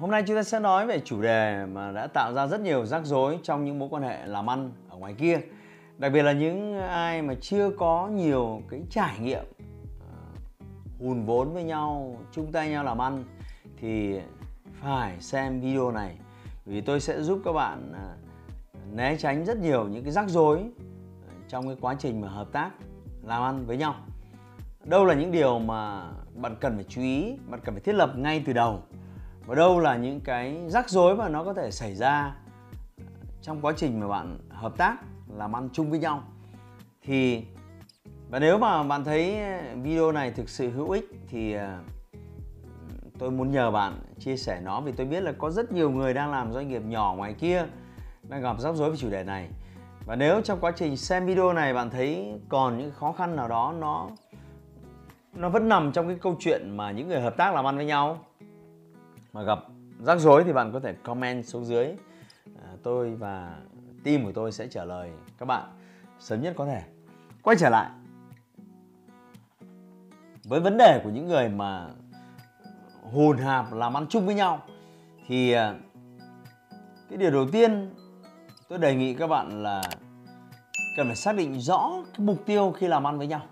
Hôm nay chúng ta sẽ nói về chủ đề mà đã tạo ra rất nhiều rắc rối trong những mối quan hệ làm ăn ở ngoài kia. Đặc biệt là những ai mà chưa có nhiều cái trải nghiệm ờ, hùn vốn với nhau, chung tay nhau làm ăn thì phải xem video này vì tôi sẽ giúp các bạn ờ, né tránh rất nhiều những cái rắc rối ờ, trong cái quá trình mà hợp tác làm ăn với nhau. Đâu là những điều mà bạn cần phải chú ý, bạn cần phải thiết lập ngay từ đầu và đâu là những cái rắc rối mà nó có thể xảy ra trong quá trình mà bạn hợp tác, làm ăn chung với nhau. Thì, và nếu mà bạn thấy video này thực sự hữu ích thì ờ, tôi muốn nhờ bạn chia sẻ nó vì tôi biết là có rất nhiều người đang làm doanh nghiệp nhỏ ngoài kia đang gặp rắc rối về chủ đề này. Và nếu trong quá trình xem video này bạn thấy còn những khó khăn nào đó, nó nó vẫn nằm trong cái câu chuyện mà những người hợp tác làm ăn với nhau mà gặp rắc rối thì bạn có thể comment xuống dưới. À, tôi và team của tôi sẽ trả lời các bạn sớm nhất có thể. Quay trở lại với vấn đề của những người mà hồn hạp làm ăn chung với nhau thì à, cái điều đầu tiên tôi đề nghị các bạn là cần phải xác định rõ cái mục tiêu khi làm ăn với nhau.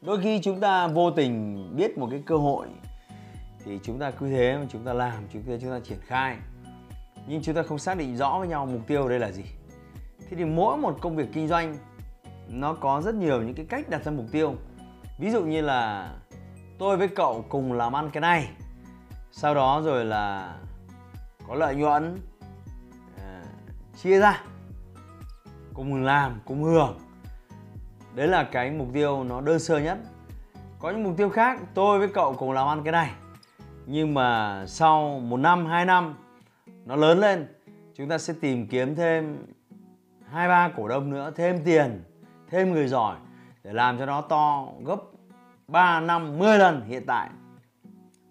Đôi khi chúng ta vô tình biết một cái cơ hội thì chúng ta cứ thế mà chúng ta làm chúng ta chúng ta triển khai. Nhưng chúng ta không xác định rõ với nhau mục tiêu đây là gì. Thế thì mỗi một công việc kinh doanh nó có rất nhiều những cái cách đặt ra mục tiêu. Ví dụ như là tôi với cậu cùng làm ăn cái này. Sau đó rồi là có lợi nhuận à, chia ra. Cùng làm cùng hưởng. Đấy là cái mục tiêu nó đơn sơ nhất. Có những mục tiêu khác tôi với cậu cùng làm ăn cái này nhưng mà sau một năm hai năm nó lớn lên chúng ta sẽ tìm kiếm thêm hai ba cổ đông nữa thêm tiền thêm người giỏi để làm cho nó to gấp 3 năm 10 lần hiện tại.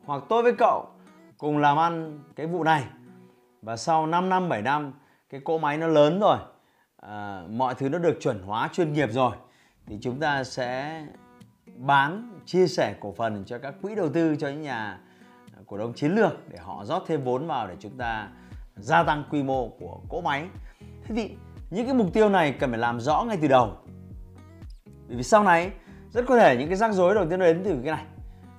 Hoặc tôi với cậu cùng làm ăn cái vụ này. Và sau 5 năm 7 năm cái cỗ máy nó lớn rồi à, mọi thứ nó được chuẩn hóa chuyên nghiệp rồi thì chúng ta sẽ bán chia sẻ cổ phần cho các quỹ đầu tư cho những nhà cổ đông chiến lược để họ rót thêm vốn vào để chúng ta gia tăng quy mô của cỗ máy. Thế thì những cái mục tiêu này cần phải làm rõ ngay từ đầu. Bởi vì sau này rất có thể những cái rắc rối đầu tiên đến từ cái này.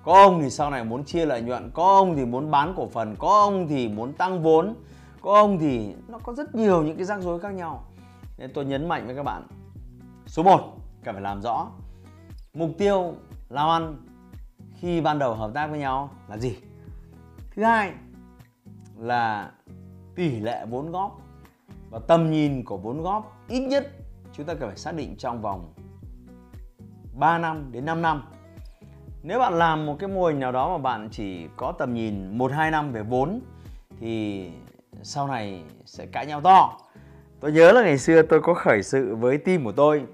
Có ông thì sau này muốn chia lợi nhuận, có ông thì muốn bán cổ phần, có ông thì muốn tăng vốn, có ông thì nó có rất nhiều những cái rắc rối khác nhau. Nên tôi nhấn mạnh với các bạn. Số 1, cần phải làm rõ mục tiêu làm ăn khi ban đầu hợp tác với nhau là gì thứ hai là tỷ lệ vốn góp và tầm nhìn của vốn góp ít nhất chúng ta cần phải xác định trong vòng 3 năm đến 5 năm. Nếu bạn làm một cái mô hình nào đó mà bạn chỉ có tầm nhìn 1-2 năm về vốn thì sau này sẽ cãi nhau to. Tôi nhớ là ngày xưa tôi có khởi sự với team của tôi.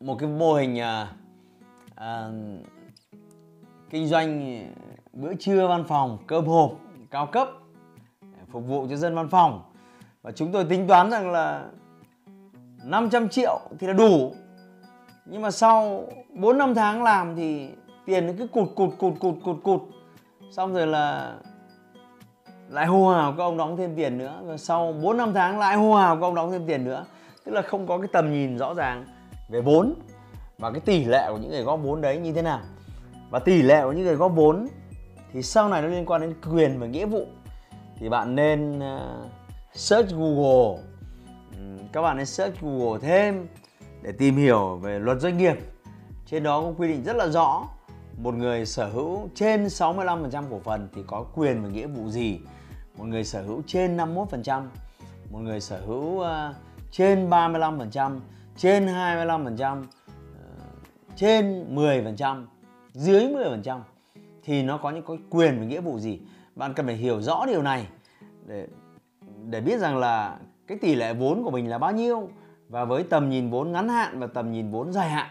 Một cái mô hình à, à, kinh doanh bữa trưa văn phòng, cơm hộp, cao cấp phục vụ cho dân văn phòng. Và chúng tôi tính toán rằng là 500 triệu thì là đủ. Nhưng mà sau 4 năm tháng làm thì tiền nó cứ cụt cụt cụt cụt cụt cụt. Xong rồi là lại hô hào các ông đóng thêm tiền nữa. Và sau 4 năm tháng lại hô hào các ông đóng thêm tiền nữa. Tức là không có cái tầm nhìn rõ ràng về vốn. Và cái tỷ lệ của những người góp vốn đấy như thế nào? Và tỷ lệ của những người góp vốn thì sau này nó liên quan đến quyền và nghĩa vụ thì bạn nên uh, search Google. Các bạn nên search Google thêm để tìm hiểu về luật doanh nghiệp. Trên đó có quy định rất là rõ một người sở hữu trên 65% cổ phần thì có quyền và nghĩa vụ gì? Một người sở hữu trên 51% một người sở hữu uh, trên 35% trên 25% uh, ờ, trên 10% dưới 10% thì nó có những cái quyền và nghĩa vụ gì? Bạn cần phải hiểu rõ điều này để để biết rằng là cái tỷ lệ vốn của mình là bao nhiêu. Và với tầm nhìn vốn ngắn hạn và tầm nhìn vốn dài hạn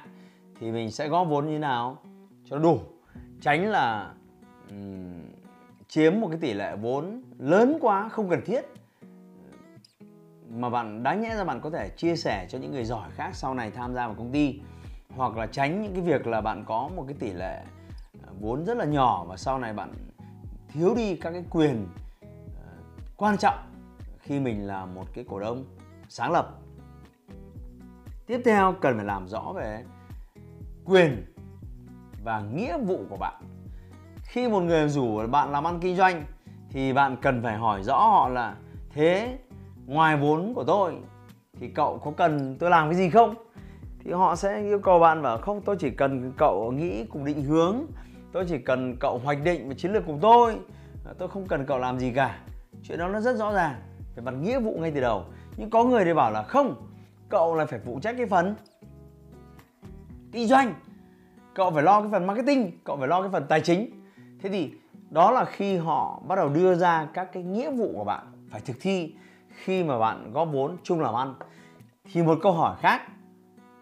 thì mình sẽ góp vốn như thế nào cho đủ. Tránh là um, chiếm một cái tỷ lệ vốn lớn quá không cần thiết mà bạn đáng nhẽ ra bạn có thể chia sẻ cho những người giỏi khác sau này tham gia vào công ty. Hoặc là tránh những cái việc là bạn có một cái tỷ lệ vốn rất là nhỏ và sau này bạn thiếu đi các cái quyền ờ, quan trọng khi mình là một cái cổ đông sáng lập. Tiếp theo cần phải làm rõ về quyền và nghĩa vụ của bạn. Khi một người rủ bạn làm ăn kinh doanh thì bạn cần phải hỏi rõ họ là, thế ngoài vốn của tôi thì cậu có cần tôi làm cái gì không? Thì họ sẽ yêu cầu bạn bảo, không, tôi chỉ cần cậu nghĩ cùng định hướng tôi chỉ cần cậu hoạch định và chiến lược cùng tôi tôi không cần cậu làm gì cả. Chuyện đó nó rất rõ ràng, về mặt nghĩa vụ ngay từ đầu. Nhưng có người thì bảo là không, cậu là phải phụ trách cái phần kinh doanh. Cậu phải lo cái phần marketing, cậu phải lo cái phần tài chính. Thế thì đó là khi họ bắt đầu đưa ra các cái nghĩa vụ của bạn phải thực thi khi mà bạn góp vốn chung làm ăn. Thì một câu hỏi khác,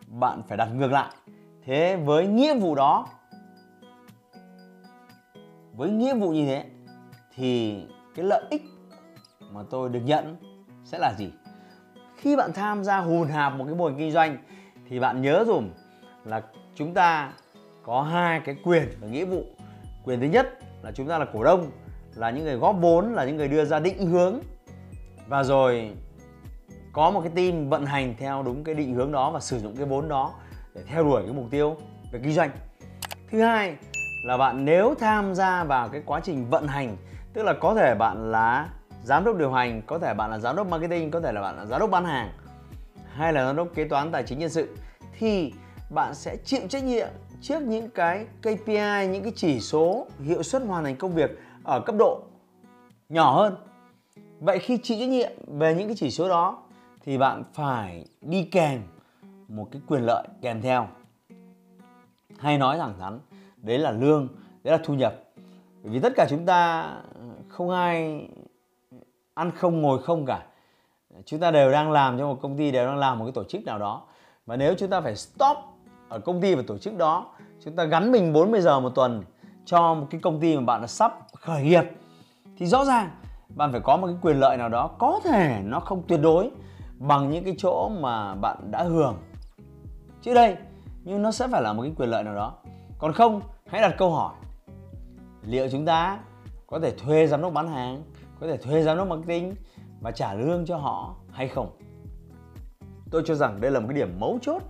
bạn phải đặt ngược lại. Thế với nghĩa vụ đó với nghĩa vụ như thế, thì cái lợi ích mà tôi được nhận sẽ là gì? Khi bạn tham gia hùn hạp một cái mô hình kinh doanh, thì bạn nhớ dùm là chúng ta có hai cái quyền và nghĩa vụ. Quyền thứ nhất là chúng ta là cổ đông, là những người góp vốn, là những người đưa ra định hướng. Và rồi có một cái team vận hành theo đúng cái định hướng đó và sử dụng cái vốn đó để theo đuổi cái mục tiêu về kinh doanh. Thứ hai là bạn nếu tham gia vào cái quá trình vận hành, tức là có thể bạn là giám đốc điều hành, có thể bạn là giám đốc marketing, có thể là bạn là giám đốc bán hàng, hay là giám đốc kế toán tài chính nhân sự, thì bạn sẽ chịu trách nhiệm trước những cái KPI những cái chỉ số hiệu suất hoàn thành công việc ở cấp độ nhỏ hơn. Vậy khi chịu trách nhiệm về những cái chỉ số đó, thì bạn phải đi kèm một cái quyền lợi kèm theo. Hay nói thẳng thắn đấy là lương, đấy là thu nhập. Bởi vì tất cả chúng ta không ai ăn không, ngồi không cả. Chúng ta đều đang làm cho một công ty, đều đang làm một cái tổ chức nào đó. Và nếu chúng ta phải stop ở công ty và tổ chức đó, chúng ta gắn mình 40 giờ một tuần cho một cái công ty mà bạn đã sắp khởi nghiệp, thì rõ ràng bạn phải có một cái quyền lợi nào đó. Có thể nó không tuyệt đối bằng những cái chỗ mà bạn đã hưởng. Chứ đây, nhưng nó sẽ phải là một cái quyền lợi nào đó. Còn không hãy đặt câu hỏi. Liệu chúng ta có thể thuê giám đốc bán hàng có thể thuê giám đốc marketing và trả lương cho họ hay không? Tôi cho rằng đây là một cái điểm mấu chốt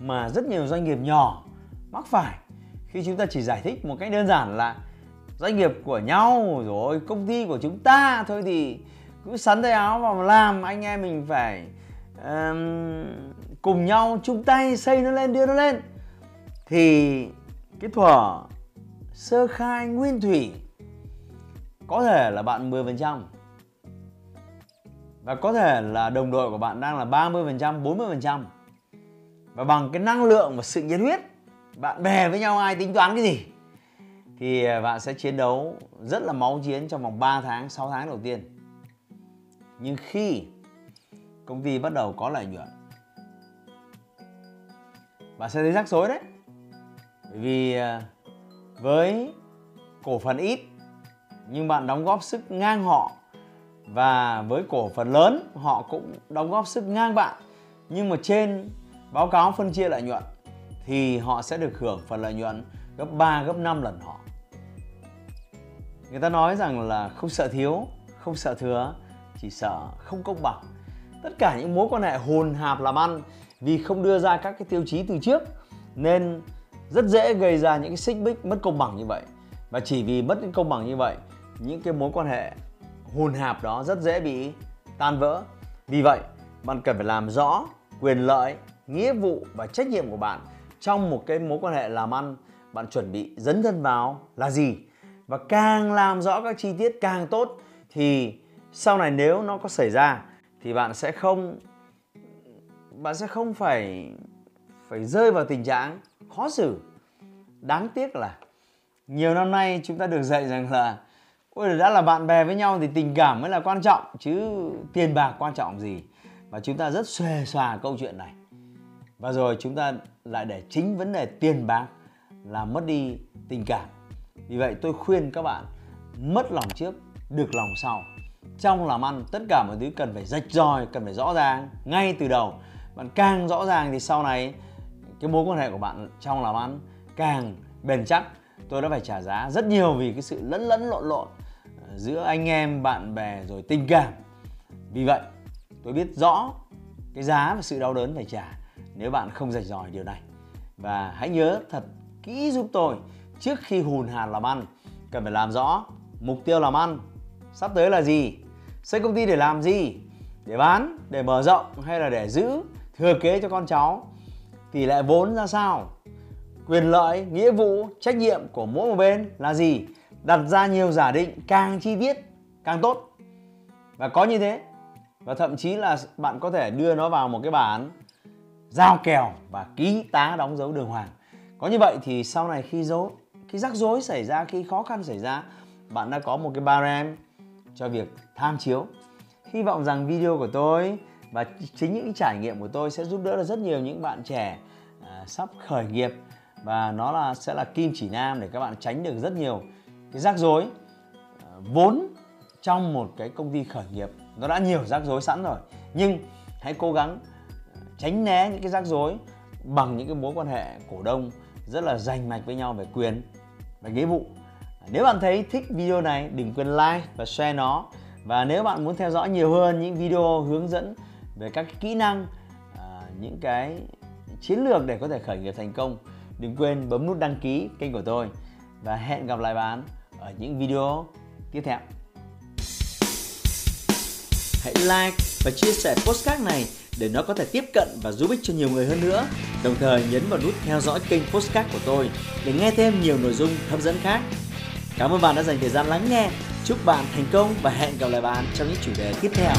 mà rất nhiều doanh nghiệp nhỏ mắc phải khi chúng ta chỉ giải thích một cách đơn giản là doanh nghiệp của nhau rồi công ty của chúng ta thôi thì cứ sắn tay áo vào làm anh em mình phải um, cùng nhau chung tay xây nó lên đưa nó lên. Thì cái thuở sơ khai nguyên thủy có thể là bạn 10% và có thể là đồng đội của bạn đang là 30%, 40% và bằng cái năng lượng và sự nhiệt huyết bạn bè với nhau ai tính toán cái gì thì à, bạn sẽ chiến đấu rất là máu chiến trong vòng 3 tháng, 6 tháng đầu tiên. Nhưng khi công ty bắt đầu có lợi nhuận bạn sẽ thấy rắc rối đấy. Vì à, với cổ phần ít, nhưng bạn đóng góp sức ngang họ. Và với cổ phần lớn, họ cũng đóng góp sức ngang bạn. Nhưng mà trên báo cáo phân chia lợi nhuận, thì họ sẽ được hưởng phần lợi nhuận gấp 3 gấp 5 lần họ. Người ta nói rằng là không sợ thiếu, không sợ thừa, chỉ sợ không công bằng. Tất cả những mối quan hệ hồn hạp làm ăn vì không đưa ra các cái tiêu chí từ trước, nên rất dễ gây ra những cái xích mích, mất công bằng như vậy. Và chỉ vì mất công bằng như vậy, những cái mối quan hệ hùn hạp đó rất dễ bị tan vỡ. Vì vậy, bạn cần phải làm rõ quyền lợi, nghĩa vụ và trách nhiệm của bạn trong một cái mối quan hệ làm ăn. Bạn chuẩn bị dấn thân vào là gì? Và càng làm rõ các chi tiết càng tốt, thì sau này nếu nó có xảy ra, thì bạn sẽ không, bạn sẽ không phải phải rơi vào tình trạng khó xử. Đáng tiếc là nhiều năm nay chúng ta được dạy rằng là, ôi, đã là bạn bè với nhau thì tình cảm mới là quan trọng, chứ tiền bạc quan trọng gì. Và chúng ta rất xòe xòa câu chuyện này. Và rồi chúng ta lại để chính vấn đề tiền bạc là mất đi tình cảm. Vì vậy tôi khuyên các bạn, mất lòng trước, được lòng sau. Trong làm ăn, tất cả mọi thứ cần phải rạch ròi, cần phải rõ ràng ngay từ đầu. Bạn càng rõ ràng thì sau này cái mối quan hệ của bạn trong làm ăn càng bền chắc, tôi đã phải trả giá rất nhiều vì cái sự lẫn lẫn lộn lộn ờ, giữa anh em, bạn bè rồi tình cảm. Vì vậy, tôi biết rõ cái giá và sự đau đớn phải trả nếu bạn không rạch ròi điều này. Và hãy nhớ thật kỹ giúp tôi trước khi hùn hàn làm ăn, cần phải làm rõ mục tiêu làm ăn sắp tới là gì, xây công ty để làm gì, để bán, để mở rộng hay là để giữ thừa kế cho con cháu tỷ lệ vốn ra sao? Quyền lợi, nghĩa vụ, trách nhiệm của mỗi một bên là gì? Đặt ra nhiều giả định càng chi tiết, càng tốt. Và có như thế. Và thậm chí là bạn có thể đưa nó vào một cái bản giao kèo và ký tá đóng dấu đường hoàng. Có như vậy thì sau này khi dấu khi rắc rối xảy ra, khi khó khăn xảy ra, bạn đã có một cái barem cho việc tham chiếu. Hy vọng rằng video của tôi và chính những trải nghiệm của tôi sẽ giúp đỡ được rất nhiều những bạn trẻ à, sắp khởi nghiệp. Và nó là sẽ là kim chỉ nam để các bạn tránh được rất nhiều cái rắc rối à, vốn trong một cái công ty khởi nghiệp. Nó đã nhiều rắc rối sẵn rồi. Nhưng hãy cố gắng à, tránh né những cái rắc rối bằng những cái mối quan hệ cổ đông rất là rành mạch với nhau về quyền và nghĩa vụ. Nếu bạn thấy thích video này đừng quên like và share nó. Và nếu bạn muốn theo dõi nhiều hơn những video hướng dẫn về các kỹ năng à, những cái chiến lược để có thể khởi nghiệp thành công đừng quên bấm nút đăng ký kênh của tôi và hẹn gặp lại bạn ở những video tiếp theo hãy like và chia sẻ postcard này để nó có thể tiếp cận và giúp ích cho nhiều người hơn nữa. Đồng thời nhấn vào nút theo dõi kênh postcard của tôi để nghe thêm nhiều nội dung hấp dẫn khác. Cảm ơn bạn đã dành thời gian lắng nghe. Chúc bạn thành công và hẹn gặp lại bạn trong những chủ đề tiếp theo.